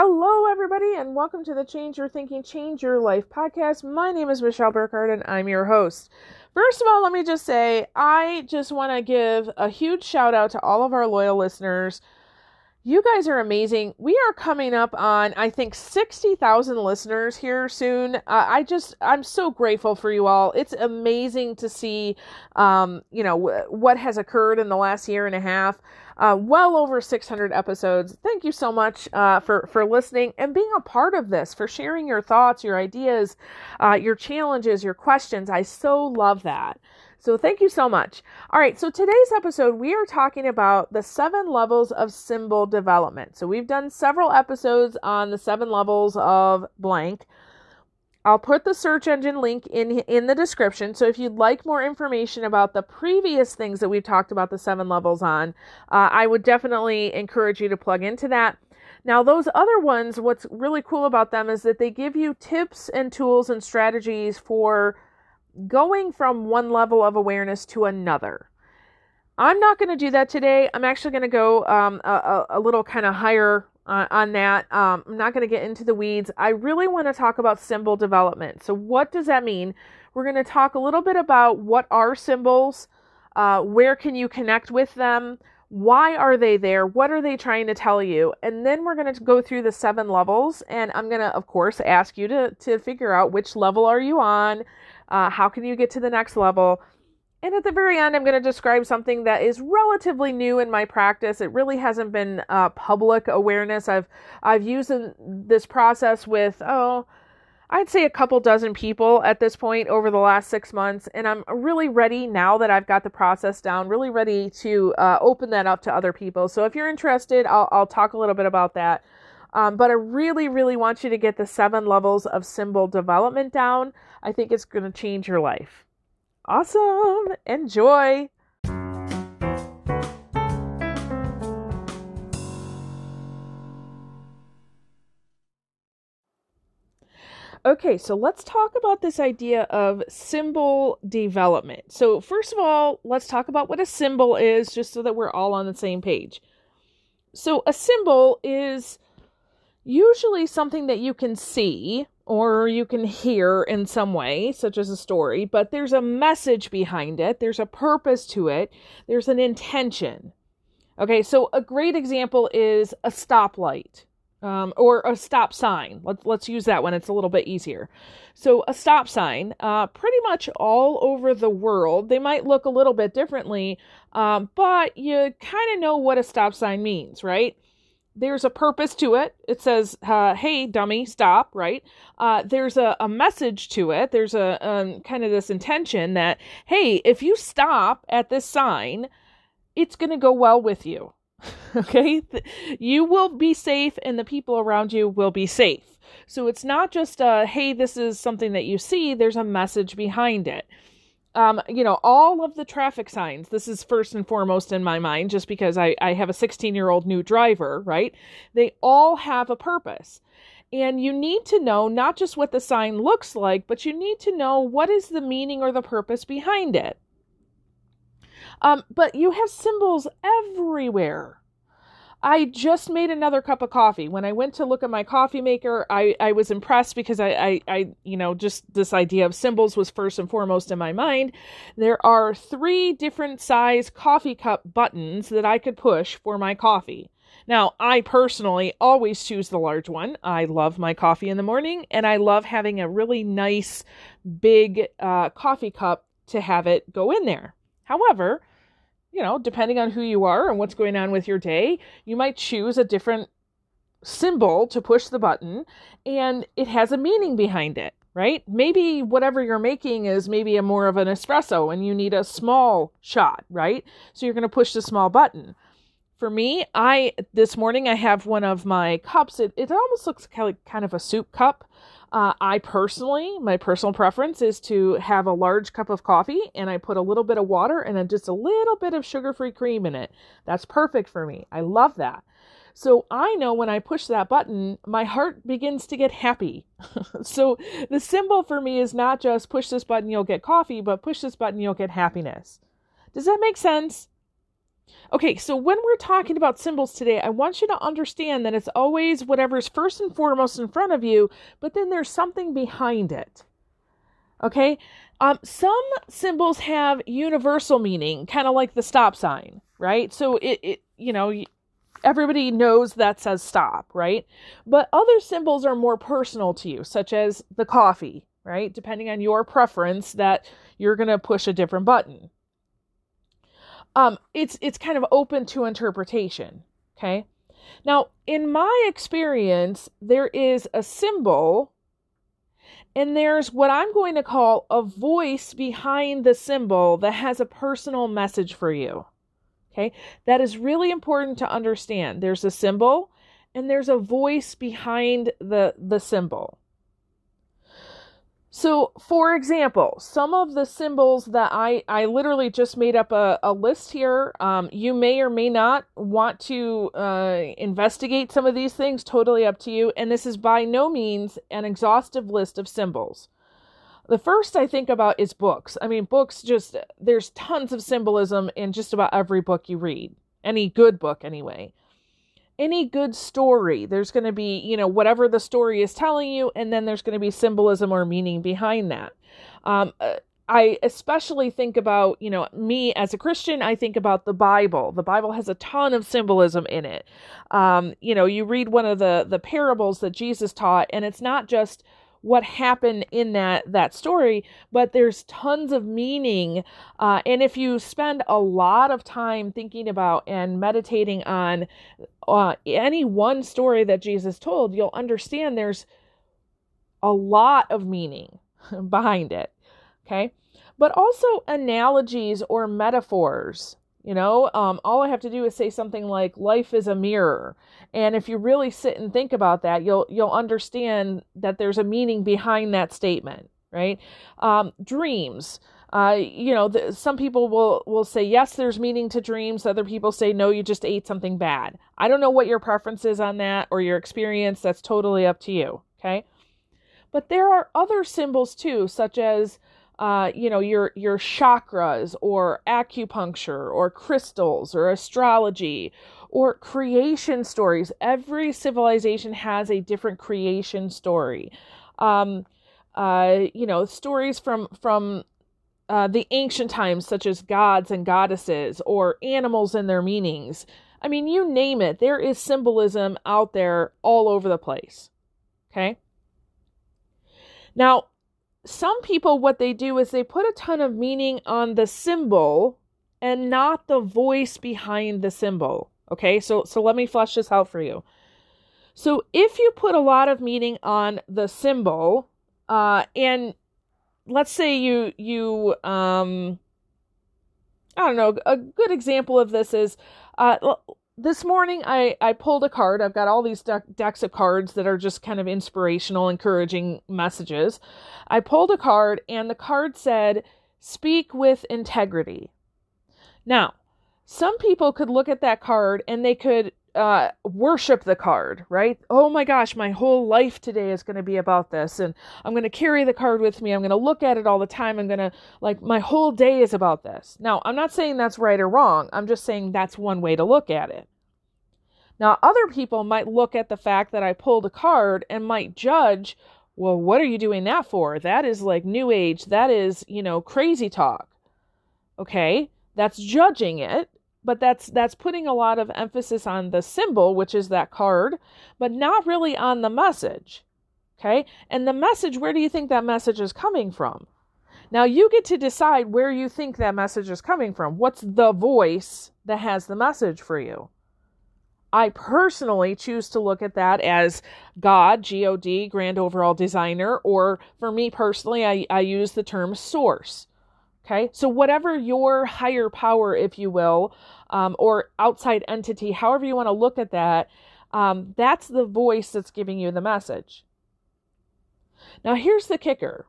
Hello, everybody, and welcome to the Change Your Thinking, Change Your Life podcast. My name is Michelle Burkhardt, and I'm your host. First of all, let me just say I just want to give a huge shout out to all of our loyal listeners. You guys are amazing. We are coming up on, I think, 60,000 listeners here soon. Uh, I just, I'm so grateful for you all. It's amazing to see, um, you know, w- what has occurred in the last year and a half. Uh, well over 600 episodes. Thank you so much uh, for for listening and being a part of this, for sharing your thoughts, your ideas, uh, your challenges, your questions. I so love that. So thank you so much. All right, so today's episode we are talking about the seven levels of symbol development. So we've done several episodes on the seven levels of blank. I'll put the search engine link in in the description. So if you'd like more information about the previous things that we've talked about the seven levels on, uh, I would definitely encourage you to plug into that. Now, those other ones, what's really cool about them is that they give you tips and tools and strategies for going from one level of awareness to another. I'm not going to do that today. I'm actually going to go um, a, a, little kind of higher uh, on that. Um, I'm not going to get into the weeds. I really want to talk about symbol development. So, what does that mean? We're going to talk a little bit about what are symbols, uh, where can you connect with them, why are they there, what are they trying to tell you, and then we're going to go through the seven levels. And I'm going to, of course, ask you to to figure out which level are you on uh, how can you get to the next level? And at the very end, I'm going to describe something that is relatively new in my practice. It really hasn't been uh, public awareness. I've I've used this process with oh, I'd say a couple dozen people at this point over the last six months, and I'm really ready now that I've got the process down. Really ready to uh, open that up to other people. So if you're interested, I'll I'll talk a little bit about that. Um, but I really, really want you to get the seven levels of symbol development down. I think it's going to change your life. Awesome. Enjoy. Okay, so let's talk about this idea of symbol development. So, first of all, let's talk about what a symbol is, just so that we're all on the same page. So, a symbol is usually something that you can see or you can hear in some way, such as a story, but there's a message behind it, there's a purpose to it, there's an intention. Okay, so a great example is a stoplight. Um, or a stop sign. Let's let's use that one. It's a little bit easier. So a stop sign, uh, pretty much all over the world, they might look a little bit differently, um, but you kind of know what a stop sign means, right? There's a purpose to it. It says, uh, "Hey, dummy, stop!" Right? Uh, there's a, a message to it. There's a um, kind of this intention that, "Hey, if you stop at this sign, it's going to go well with you." okay, you will be safe, and the people around you will be safe. So it's not just, uh, "Hey, this is something that you see." There's a message behind it um, you know, all of the traffic signs, this is first and foremost in my mind, just because I, I have a 16 year old new driver, right? They all have a purpose. And you need to know not just what the sign looks like, but you need to know what is the meaning or the purpose behind it. Um, but you have symbols everywhere. I just made another cup of coffee. When I went to look at my coffee maker, I, I was impressed because I, I, I, you know, just this idea of symbols was first and foremost in my mind. There are three different size coffee cup buttons that I could push for my coffee. Now, I personally always choose the large one. I love my coffee in the morning and I love having a really nice big uh, coffee cup to have it go in there. However, you know, depending on who you are and what's going on with your day, you might choose a different symbol to push the button and it has a meaning behind it, right? Maybe whatever you're making is maybe a more of an espresso and you need a small shot, right? So you're going to push the small button. For me, I this morning I have one of my cups. It it almost looks of, kind of a soup cup. Uh, I personally, my personal preference is to have a large cup of coffee and I put a little bit of water and then just a little bit of sugar free cream in it. That's perfect for me. I love that. So I know when I push that button, my heart begins to get happy. so the symbol for me is not just push this button, you'll get coffee, but push this button, you'll get happiness. Does that make sense? Okay, so when we're talking about symbols today, I want you to understand that it's always whatever's first and foremost in front of you, but then there's something behind it. Okay? Um, some symbols have universal meaning, kind of like the stop sign, right? So it, it you know, everybody knows that says stop, right? But other symbols are more personal to you, such as the coffee, right? Depending on your preference, that you're going to push a different button. Um, it's it's kind of open to interpretation. Okay. Now, in my experience, there is a symbol and there's what I'm going to call a voice behind the symbol that has a personal message for you. Okay, that is really important to understand. There's a symbol and there's a voice behind the, the symbol. So, for example, some of the symbols that I, I literally just made up a, a list here. Um, you may or may not want to uh, investigate some of these things, totally up to you. And this is by no means an exhaustive list of symbols. The first I think about is books. I mean, books just, there's tons of symbolism in just about every book you read, any good book, anyway. Any good story, there's going to be, you know, whatever the story is telling you, and then there's going to be symbolism or meaning behind that. Um, uh, I especially think about, you know, me as a Christian, I think about the Bible. The Bible has a ton of symbolism in it. Um, you know, you read one of the the parables that Jesus taught, and it's not just what happened in that that story but there's tons of meaning uh, and if you spend a lot of time thinking about and meditating on uh, any one story that jesus told you'll understand there's a lot of meaning behind it okay? But also analogies or metaphors you know, um, all I have to do is say something like "life is a mirror," and if you really sit and think about that, you'll you'll understand that there's a meaning behind that statement, right? Um, dreams. Uh, you know, the, some people will will say yes, there's meaning to dreams. Other people say no, you just ate something bad. I don't know what your preference is on that or your experience. That's totally up to you. Okay, but there are other symbols too, such as uh, you know your your chakras or acupuncture or crystals or astrology or creation stories. Every civilization has a different creation story. Um, uh, you know stories from from uh, the ancient times such as gods and goddesses or animals and their meanings. I mean you name it there is symbolism out there all over the place. Okay? Now some people, what they do is they put a ton of meaning on the symbol and not the voice behind the symbol. Okay, so so let me flesh this out for you. So if you put a lot of meaning on the symbol, uh, and let's say you you um, I don't know, a good example of this is uh, this morning I, I pulled a card. I've got all these de- decks of cards that are just kind of inspirational, encouraging messages. I pulled a card and the card said, Speak with integrity. Now, some people could look at that card and they could uh, worship the card, right? Oh my gosh, my whole life today is going to be about this, and I'm going to carry the card with me. I'm going to look at it all the time. I'm going to, like, my whole day is about this. Now, I'm not saying that's right or wrong. I'm just saying that's one way to look at it. Now, other people might look at the fact that I pulled a card and might judge, well, what are you doing that for? That is like new age. That is, you know, crazy talk. Okay? That's judging it but that's that's putting a lot of emphasis on the symbol which is that card but not really on the message okay? And the message where do you think that message is coming from? Now you get to decide where you think that message is coming from. What's the voice that has the message for you? I personally choose to look at that as God, G O D, grand overall designer, or for me personally, I, I use the term source. Okay, so whatever your higher power, if you will, um, or outside entity, however you want to look at that, um, that's the voice that's giving you the message. Now, here's the kicker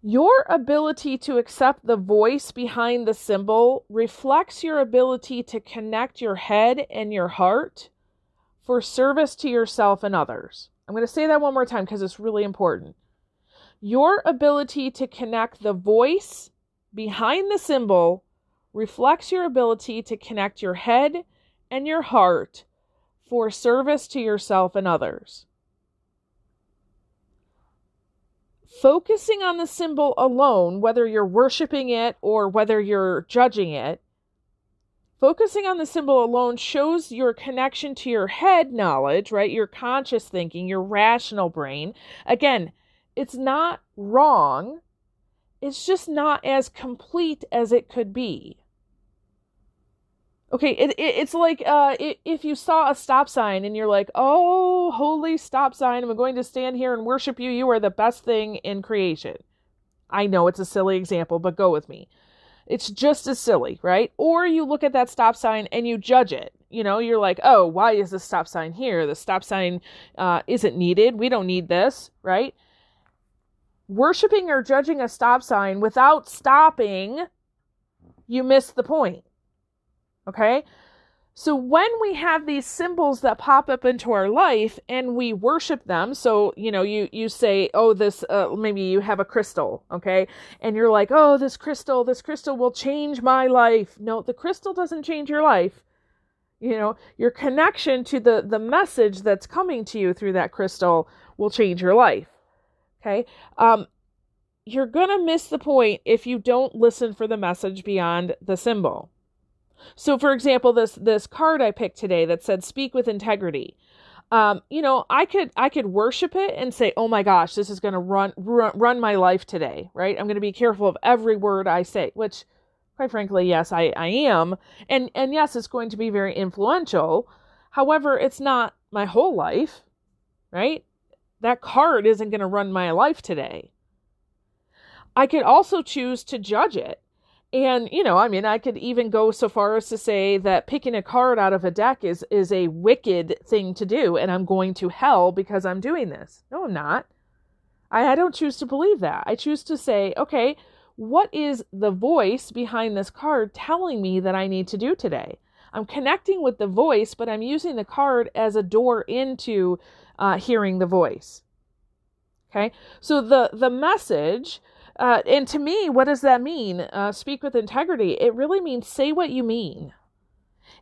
your ability to accept the voice behind the symbol reflects your ability to connect your head and your heart for service to yourself and others. I'm going to say that one more time because it's really important. Your ability to connect the voice behind the symbol reflects your ability to connect your head and your heart for service to yourself and others. Focusing on the symbol alone, whether you're worshiping it or whether you're judging it, focusing on the symbol alone shows your connection to your head knowledge, right? Your conscious thinking, your rational brain. Again, it's not wrong, it's just not as complete as it could be. Okay, it, it, it's like uh, it, if you saw a stop sign and you're like, oh, holy stop sign, I'm going to stand here and worship you. You are the best thing in creation. I know it's a silly example, but go with me. It's just as silly, right? Or you look at that stop sign and you judge it. You know, you're like, oh, why is the stop sign here? The stop sign uh, isn't needed. We don't need this, right? Worshipping or judging a stop sign without stopping, you miss the point Okay? So when we have these symbols that pop up into our life and we worship them, so you know, you you say, "Oh, this uh, maybe you have a crystal, okay?" And you're like, "Oh, this crystal, this crystal will change my life." No, the crystal doesn't change your life. You know, your connection to the the message that's coming to you through that crystal will change your life. Okay? Um you're going to miss the point if you don't listen for the message beyond the symbol. So, for example, this this card I picked today that said "Speak with integrity." Um, you know, I could I could worship it and say, "Oh my gosh, this is going to run, run run my life today." Right? I'm going to be careful of every word I say, which, quite frankly, yes, I I am, and and yes, it's going to be very influential. However, it's not my whole life, right? That card isn't going to run my life today. I could also choose to judge it and you know, I mean, I could even go so far as to say that picking a card out of a deck is is a wicked thing to do, and I'm going to hell because I'm doing this. No, I'm not. I, I don't choose to believe that. I choose to say, okay, what is the voice behind this card telling me that I need to do today? I'm connecting with the voice, but I'm using the card as a door into uh, hearing the voice. Okay, so the the message uh, and to me, what does that mean? Uh, speak with integrity. It really means say what you mean.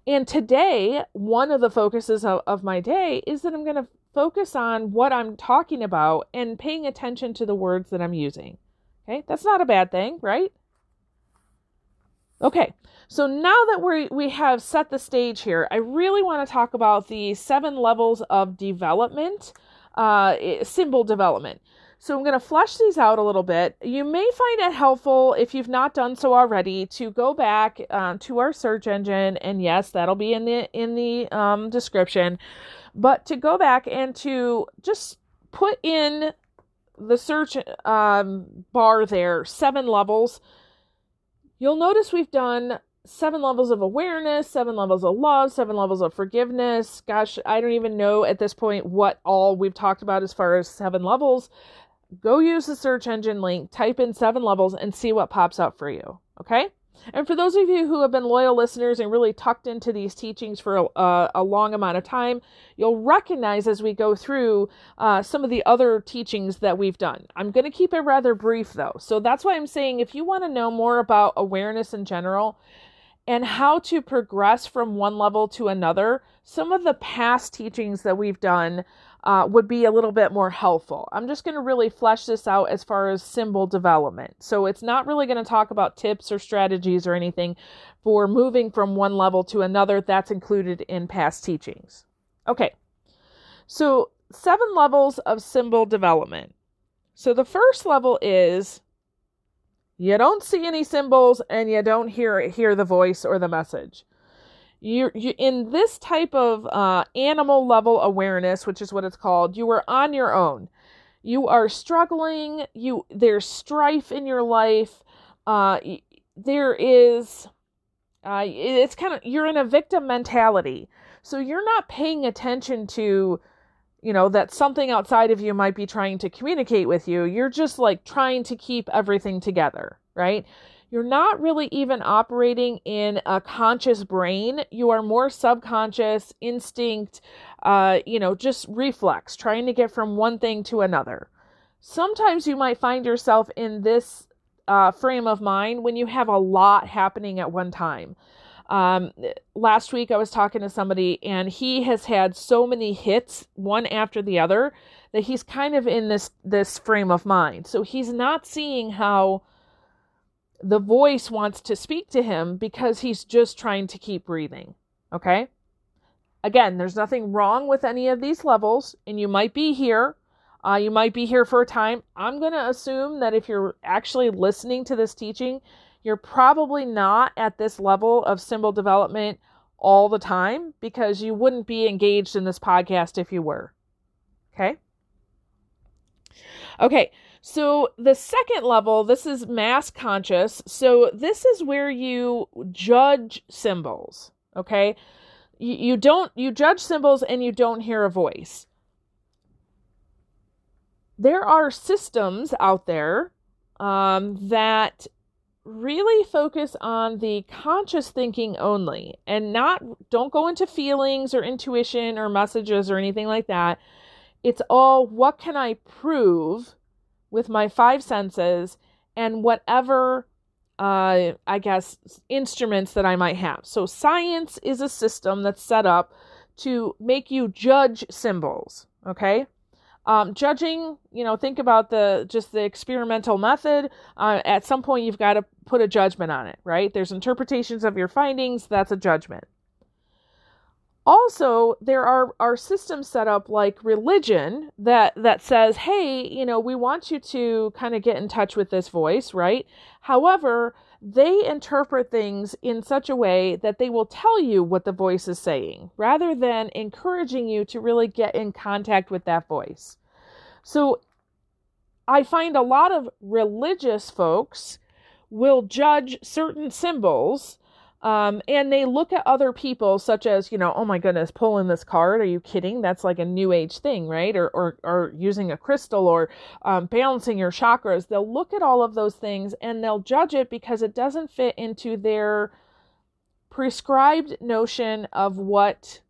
And today, one of the focuses of, of my day is that I'm going to focus on what I'm talking about and paying attention to the words that I'm using. Okay, that's not a bad thing, right? Okay, so now that we we have set the stage here, I really want to talk about the seven levels of development, uh, symbol development. So I'm going to flesh these out a little bit. You may find it helpful if you've not done so already to go back uh, to our search engine, and yes, that'll be in the in the um, description. But to go back and to just put in the search um, bar there seven levels. You'll notice we've done seven levels of awareness, seven levels of love, seven levels of forgiveness. Gosh, I don't even know at this point what all we've talked about as far as seven levels go use the search engine link, type in seven levels, and see what pops up for you. Okay? And for those of you who have been loyal listeners and really tucked into these teachings for a, a long amount of time, you'll recognize as we go through uh, some of the other teachings that we've done. I'm going to keep it rather brief though. So that's why I'm saying if you want to know more about awareness in general and how to progress from one level to another, some of the past teachings that we've done uh, would be a little bit more helpful. I'm just going to really flesh this out as far as symbol development. So it's not really going to talk about tips or strategies or anything for moving from one level to another. That's included in past teachings. Okay, so seven levels of symbol development. So the first level is you don't see any symbols and you don't hear hear the voice or the message you're you, in this type of uh, animal level awareness, which is what it's called. You are on your own. You are struggling. You there's strife in your life. Uh, there is. Uh, it's kind of you're in a victim mentality, so you're not paying attention to, you know, that something outside of you might be trying to communicate with you. You're just like trying to keep everything together, right? You're not really even operating in a conscious brain. You are more subconscious, instinct, uh, you know, just reflex, trying to get from one thing to another. Sometimes you might find yourself in this uh, frame of mind when you have a lot happening at one time. Um, last week I was talking to somebody and he has had so many hits one after the other that he's kind of in this this frame of mind. So he's not seeing how the voice wants to speak to him because he's just trying to keep breathing. Okay? Again, there's nothing wrong with any of these levels and you might be here uh, you might be here for a time. I'm going to assume that if you're actually listening to this teaching, you're probably not at this level of symbol development all the time because you wouldn't be engaged in this podcast if you were. Okay? Okay, so the second level, this is mass conscious. So this is where you judge symbols. Okay? You, don't, you judge symbols and you don't hear a voice there are systems out there um, that really focus on the conscious thinking only and not don't go into feelings or intuition or messages or anything like that it's all what can i prove with my five senses and whatever uh, i guess instruments that i might have so science is a system that's set up to make you judge symbols okay um, judging, you know, think about the just the experimental method. Uh, at some point, you've got to put a judgment on it, right? There's interpretations of your findings. That's a judgment. Also, there are, are systems set up like religion that, that says, hey, you know, we want you to kind of get in touch with this voice, right? However, they interpret things in such a way that they will tell you what the voice is saying rather than encouraging you to really get in contact with that voice. So I find a lot of religious folks will judge certain symbols um, and they look at other people, such as, you know, oh my goodness, pulling this card. Are you kidding? That's like a new age thing, right? Or, or, or using a crystal or um, balancing your chakras. They'll look at all of those things and they'll judge it because it doesn't fit into their prescribed notion of what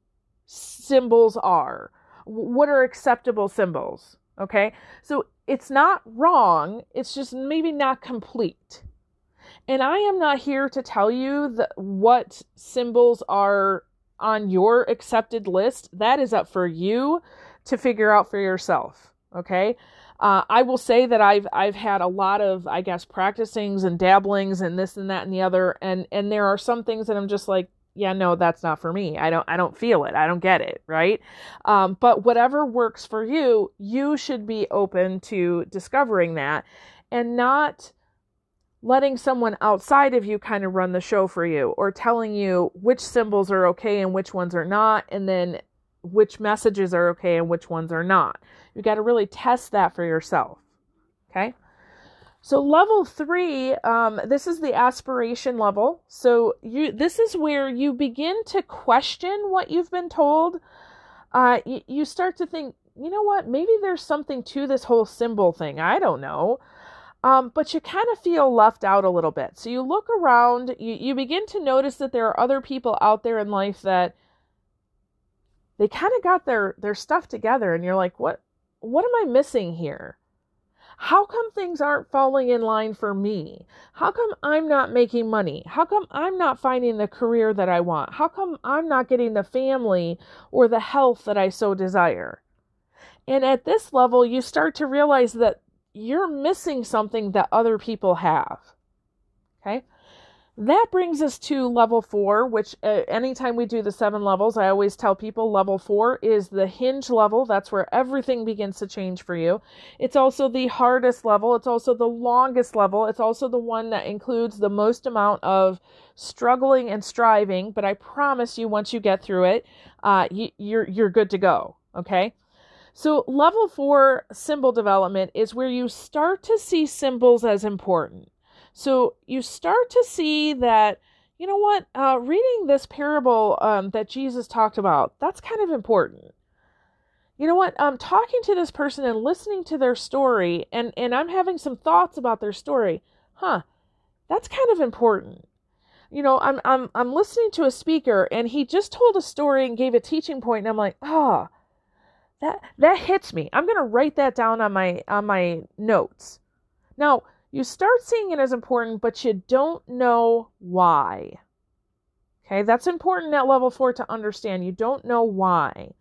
symbols are. What are acceptable symbols? Okay. So it's not wrong. It's just maybe not complete. And I am not here to tell you that what symbols are on your accepted list. That is up for you to figure out for yourself. Okay. Uh, I will say that I've I've had a lot of I guess practicings and dabblings and this and that and the other and and there are some things that I'm just like yeah no that's not for me I don't I don't feel it I don't get it right um, but whatever works for you you should be open to discovering that and not letting someone outside of you kind of run the show for you or telling you which symbols are okay and which ones are not, and then which messages are okay and which ones are not. You got to really test that for yourself. Okay. So level three, um, this is the aspiration level. So you, this is where you begin to question what you've been told. Uh, you, you start to think, you know what? Maybe there's something to this whole symbol thing. I don't know. Um, but you kind of feel left out a little bit. So you look around, you, you begin to notice that there are other people out there in life that they kind of got their their stuff together and you're like, "What what am I missing here? How come things aren't falling in line for me? How come I'm not making money? How come I'm not finding the career that I want? How come I'm not getting the family or the health that I so desire?" And at this level, you start to realize that you're missing something that other people have. Okay? That brings us to level four, which uh, anytime we do the seven levels, I always tell people level four is the hinge level. That's where everything begins to change for you. It's also the hardest level. It's also the longest level. It's also the one that includes the most amount of struggling and striving. But I promise you, once you get through it, uh, you, you're you're good to go. Okay. So, level four symbol development is where you start to see symbols as important. So, you start to see that, you know what, uh, reading this parable um, that Jesus talked about, that's kind of important. You know what, um, talking to this person and listening to their story, and, and I'm having some thoughts about their story, huh, that's kind of important you know i'm i'm i'm listening to a speaker and he just told a story and gave a teaching point and i'm like ah oh, that that hits me. I'm going to write that down on my on my notes. Now, you start seeing it as important, but you don't know why. Okay, that's important at level four to understand. You don't know why.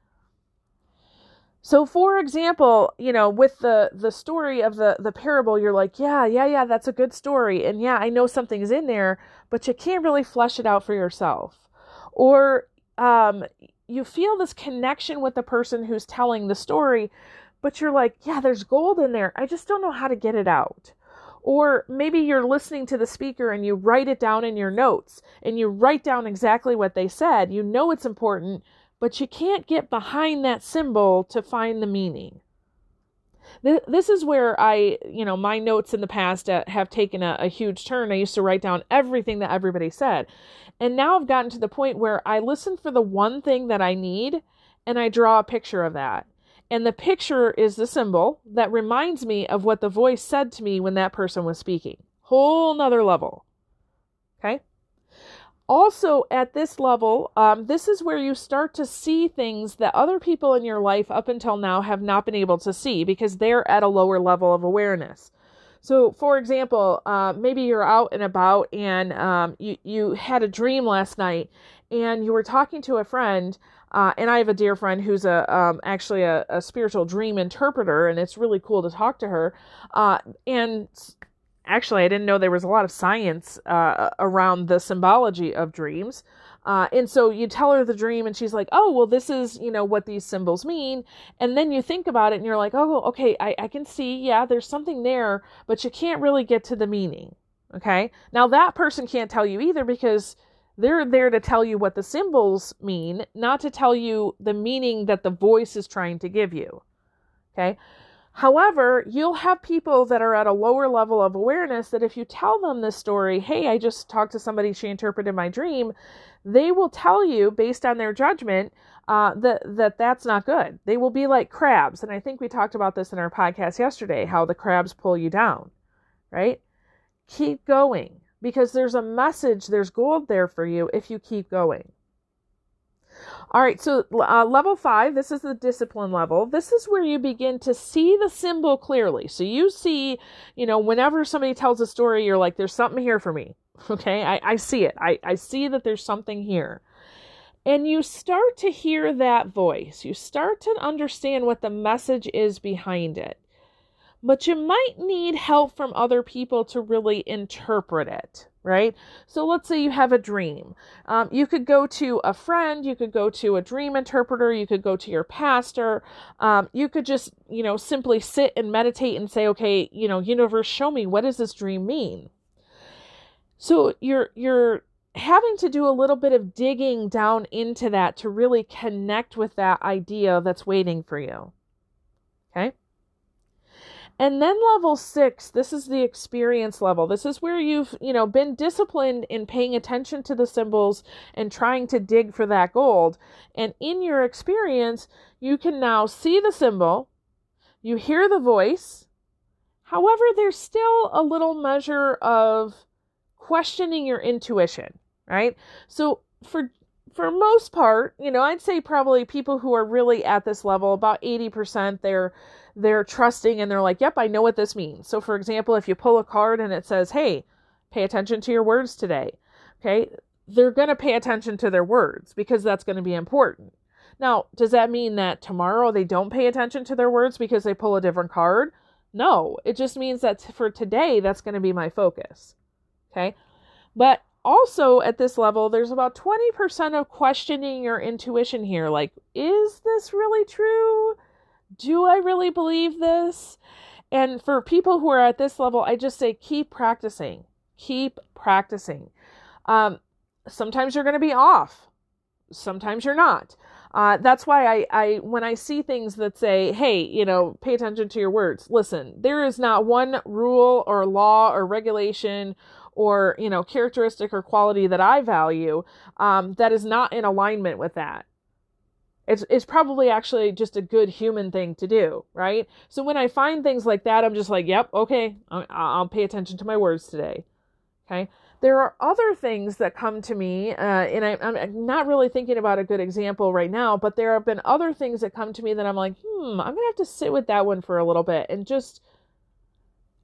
So for example, you know, with the the story of the the parable, you're like, yeah, yeah, yeah, that's a good story. And yeah, I know something's in there, but you can't really flesh it out for yourself. Or um you feel this connection with the person who's telling the story, but you're like, yeah, there's gold in there. I just don't know how to get it out. Or maybe you're listening to the speaker and you write it down in your notes and you write down exactly what they said. You know it's important, but you can't get behind that symbol to find the meaning. This is where I, you know, my notes in the past uh, have taken a, a huge turn. I used to write down everything that everybody said. And now I've gotten to the point where I listen for the one thing that I need and I draw a picture of that. And the picture is the symbol that reminds me of what the voice said to me when that person was speaking. Whole nother level. Okay? Also at this level um, this is where you start to see things that other people in your life up until now have not been able to see because they're at a lower level of awareness so for example uh, maybe you're out and about and um, you, you had a dream last night and you were talking to a friend uh, and I have a dear friend who's a um, actually a, a, spiritual dream interpreter, and it's really cool to talk to her. Uh, and actually, I didn't know there was a lot of science uh, around the symbology of dreams. Uh, and so you tell her the dream, and she's like, "Oh, well, this is you know what these symbols mean." And then you think about it, and you're like, "Oh, okay, I, I can see. Yeah, there's something there, but you can't really get to the meaning." Okay. Now that person can't tell you either because they're there to tell you what the symbols mean, not to tell you the meaning that the voice is trying to give you. Okay. However, you'll have people that are at a lower level of awareness that if you tell them this story, hey, I just talked to somebody, she interpreted my dream, they will tell you based on their judgment uh, that that that's not good. They will be like crabs, and I think we talked about this in our podcast yesterday, how the crabs pull you down, right? Keep going because there's a message, there's gold there for you if you keep going. All right, so uh, level five, this is the discipline level. This is where you begin to see the symbol clearly. So you see, you know, whenever somebody tells a story, you're like, there's something here for me. Okay, I, I see it. I, I see that there's something here. And you start to hear that voice. You start to understand what the message is behind it. But you might need help from other people to really interpret it right? So let's say you have a dream. Um, you could go to a friend, you could go to a dream interpreter, you could go to your pastor. Um, you could just, you know, simply sit and meditate and say, okay, you know, universe, show me what does this dream mean? So you're you're having to do a little bit of digging down into that to really connect with that idea that's waiting for you. Okay? And then level six, this is the experience level. This is where you've, you know, been disciplined in paying attention to the symbols and trying to dig for that gold. And in your experience, you can now see the symbol, you hear the voice. However, there's still a little measure of questioning your intuition, right? So for for most part, you know, I'd say probably people who are really at this level, about 80%, they're they're trusting and they're like, yep, I know what this means. So, for example, if you pull a card and it says, hey, pay attention to your words today, okay, they're going to pay attention to their words because that's going to be important. Now, does that mean that tomorrow they don't pay attention to their words because they pull a different card? No, it just means that for today, that's going to be my focus. Okay. But also at this level, there's about 20% of questioning your intuition here. Like, is this really true? Do I really believe this? And for people who are at this level, I just say keep practicing. Keep practicing. Um, sometimes you're going to be off. Sometimes you're not. Uh, that's why I, I, when I see things that say, hey, you know, pay attention to your words. Listen, there is not one rule or law or regulation or, you know, characteristic or quality that I value um, that is not in alignment with that. It's, it's probably actually just a good human thing to do, right? So when I find things like that, I'm just like, yep, okay, I'll, I'll pay attention to my words today. Okay. There are other things that come to me, uh, and I, I'm not really thinking about a good example right now, but there have been other things that come to me that I'm like, hmm, I'm going to have to sit with that one for a little bit and just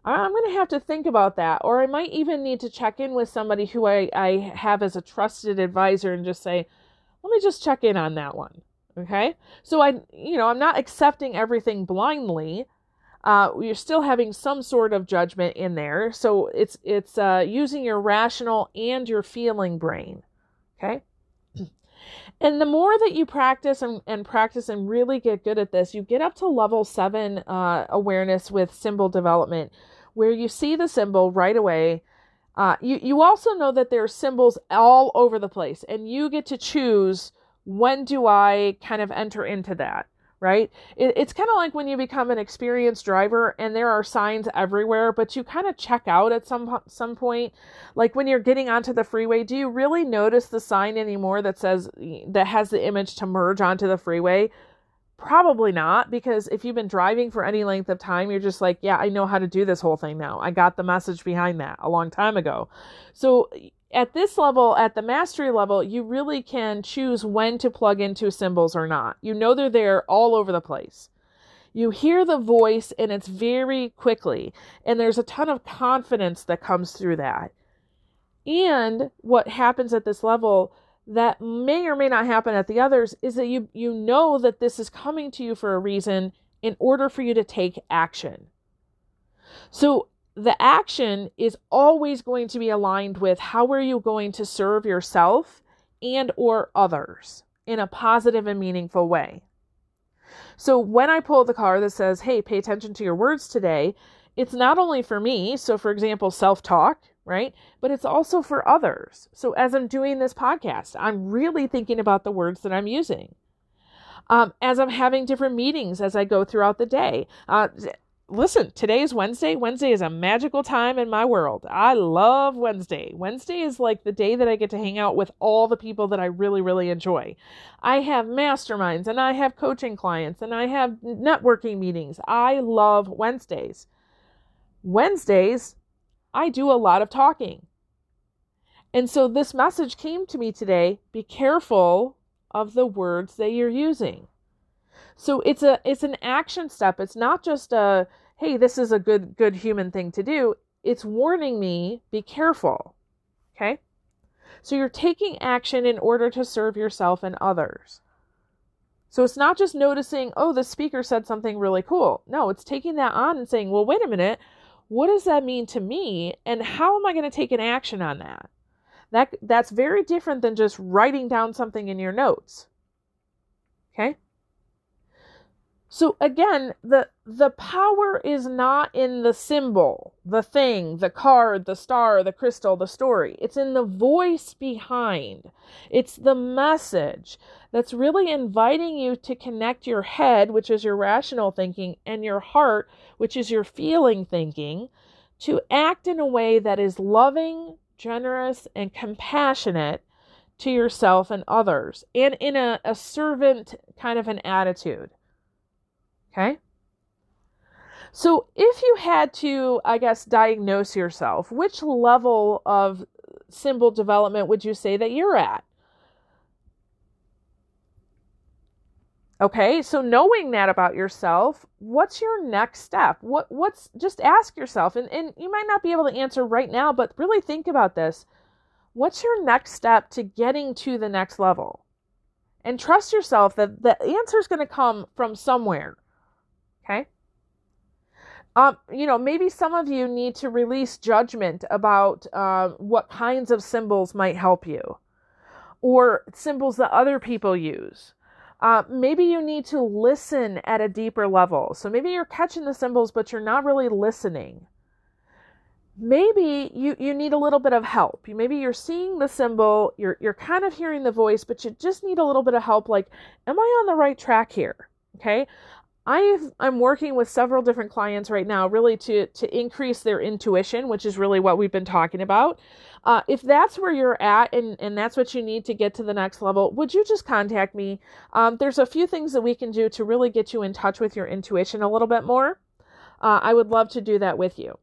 I'm going to have to think about that. Or I might even need to check in with somebody who I, I have as a trusted advisor and just say, let me just check in on that one. Okay. So I, you know, I'm not accepting everything blindly. Uh, you're still having some sort of judgment in there. So it's, it's, uh, using your rational and your feeling brain. Okay. And the more that you practice and, and practice and really get good at this, you get up to level seven uh, awareness with symbol development, where you see the symbol right away. Uh, you, you also know that there are symbols all over the place, and you get to choose when do I kind of enter into that right? It, it's kind of like when you become an experienced driver and there are signs everywhere, but you kind of check out at some some point. Like when you're getting onto the freeway, do you really notice the sign anymore that says that has the image to merge onto the freeway? Probably not, because if you've been driving for any length of time, you're just like, yeah, I know how to do this whole thing now. I got the message behind that a long time ago. So at this level, at the mastery level, you really can choose when to plug into symbols or not. You know they're there all over the place. You hear the voice and it's very quickly, and there's a ton of confidence that comes through that. And what happens at this level that may or may not happen at the others is that you you know that this is coming to you for a reason in order for you to take action. So the action is always going to be aligned with how are you going to serve yourself and or others in a positive and meaningful way. So when I pull the card that says, "Hey, pay attention to your words today," it's not only for me, so for example, self-talk, right? But it's also for others. So as I'm doing this podcast, I'm really thinking about the words that I'm using. Um, as I'm having different meetings as I go throughout the day. Uh, listen, today is Wednesday. Wednesday is a magical time in my world. I love Wednesday. Wednesday is like the day that I get to hang out with all the people that I really, really enjoy. I have masterminds and I have coaching clients and I have networking meetings. I love Wednesdays. Wednesdays, I do a lot of talking. And so this message came to me today be careful of the words that you're using. So it's a it's an action step. It's not just a hey, this is a good good human thing to do. It's warning me, be careful. Okay? So you're taking action in order to serve yourself and others. So it's not just noticing, oh, the speaker said something really cool. No, it's taking that on and saying, well, wait a minute, what does that mean to me and how am I going to take an action on that? That that's very different than just writing down something in your notes. Okay? So again, the the power is not in the symbol, the thing, the card, the star, the crystal, the story. It's in the voice behind. It's the message that's really inviting you to connect your head, which is your rational thinking, and your heart, which is your feeling thinking, to act in a way that is loving, generous, and compassionate to yourself and others, and in a, a servant kind of an attitude. Okay? So, if you had to, I guess, diagnose yourself, which level of symbol development would you say that you're at? Okay, so knowing that about yourself, what's your next step? What what's just ask yourself, and, and you might not be able to answer right now, but really think about this. What's your next step to getting to the next level? And trust yourself that the answer is going to come from somewhere. Um, you know, maybe some of you need to release judgment about uh, what kinds of symbols might help you, or symbols that other people use. Uh, maybe you need to listen at a deeper level. So maybe you're catching the symbols, but you're not really listening. Maybe you, you need a little bit of help. Maybe you're seeing the symbol, you're you're kind of hearing the voice, but you just need a little bit of help. Like, am I on the right track here? Okay. I am working with several different clients right now, really to to increase their intuition, which is really what we've been talking about. Uh, if that's where you're at and, and that's what you need to get to the next level, would you just contact me? Um, there's a few things that we can do to really get you in touch with your intuition a little bit more. Uh, I would love to do that with you.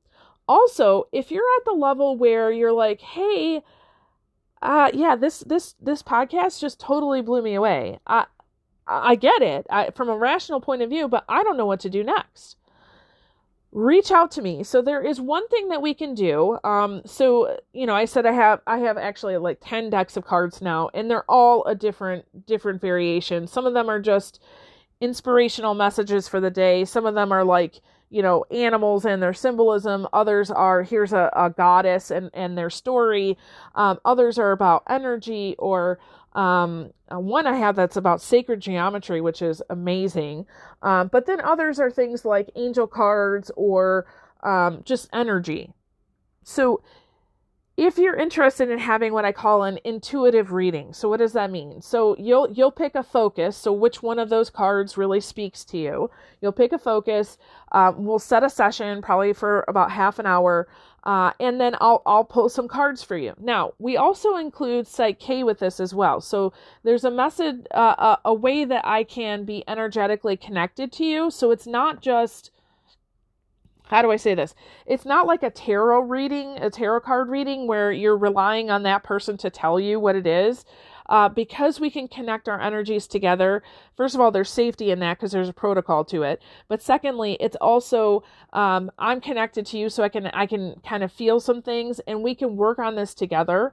Also, if you're at the level where you're like, hey, uh, yeah, this this this podcast just totally blew me away. I I get it I, from a rational point of view, but I don't know what to do next reach out to me. So there is one thing that we can do. Um, so you know, I said I have I have actually like ten decks of cards now, and they're all a different different variation. Some of them are just inspirational messages for the day. Some of them are like you know animals and their symbolism. Others are here's a, a goddess and and their story. Um, others are about energy or um, uh, one I have that's about sacred geometry, which is amazing. Um, but then others are things like angel cards or um, just energy. So if you're interested in having what I call an intuitive reading, so what does that mean? So you'll you'll pick a focus. So which one of those cards really speaks to you? You'll pick a focus. Um, we'll set a session probably for about half an hour. Uh, and then I'll I'll pull some cards for you. Now we also include Psych-K with this as well. So there's a method, uh, a, a way that I can be energetically connected to you. So it's not just how do I say this? It's not like a tarot reading, a tarot card reading where you're relying on that person to tell you what it is uh, because we can connect our energies together. First of all, there's safety in that because there's a protocol to it. But secondly, it's also um, I'm connected to you, so I can I can kind of feel some things, and we can work on this together.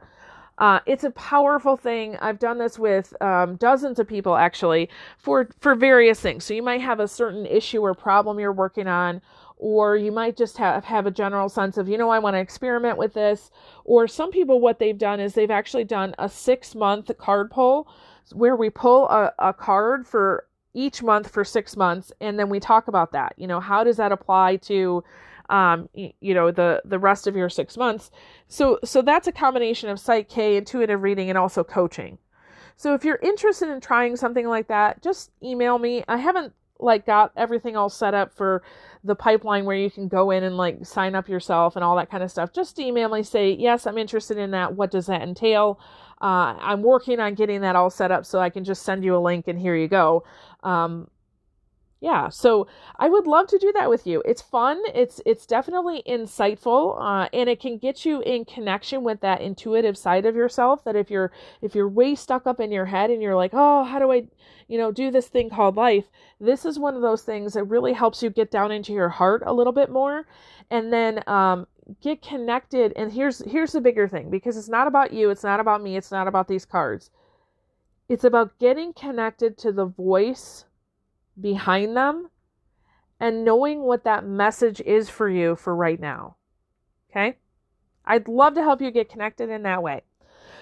Uh, it's a powerful thing. I've done this with um, dozens of people actually for for various things. So you might have a certain issue or problem you're working on, or you might just have, have a general sense of, you know, I want to experiment with this. Or some people, what they've done is they've actually done a six month card pull where we pull a, a card for each month for six months and then we talk about that. You know, how does that apply to um, you know the the rest of your six months so so that's a combination of Psych-K intuitive reading and also coaching so if you're interested in trying something like that just email me i haven't like got everything all set up for the pipeline where you can go in and like sign up yourself and all that kind of stuff, just email me, say, yes, I'm interested in that. What does that entail? Uh, I'm working on getting that all set up so I can just send you a link and here you go. Um, yeah so i would love to do that with you. It's fun. It's it's definitely insightful uh, and it can get you in connection with that intuitive side of yourself that if you're if you're way stuck up in your head and you're like oh how do i you know do this thing called life? This is one of those things that really helps you get down into your heart a little bit more and then um, get connected. And here's here's the bigger thing because it's not about you it's not about me it's not about these cards. It's about getting connected to the voice behind them and knowing what that message is for you for right now. Okay? I'd love to help you get connected in that way.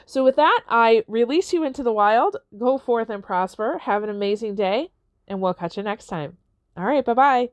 So, with that, I release you into the wild. Go forth and prosper. Have an amazing day, and we'll catch you next time. All right, bye bye.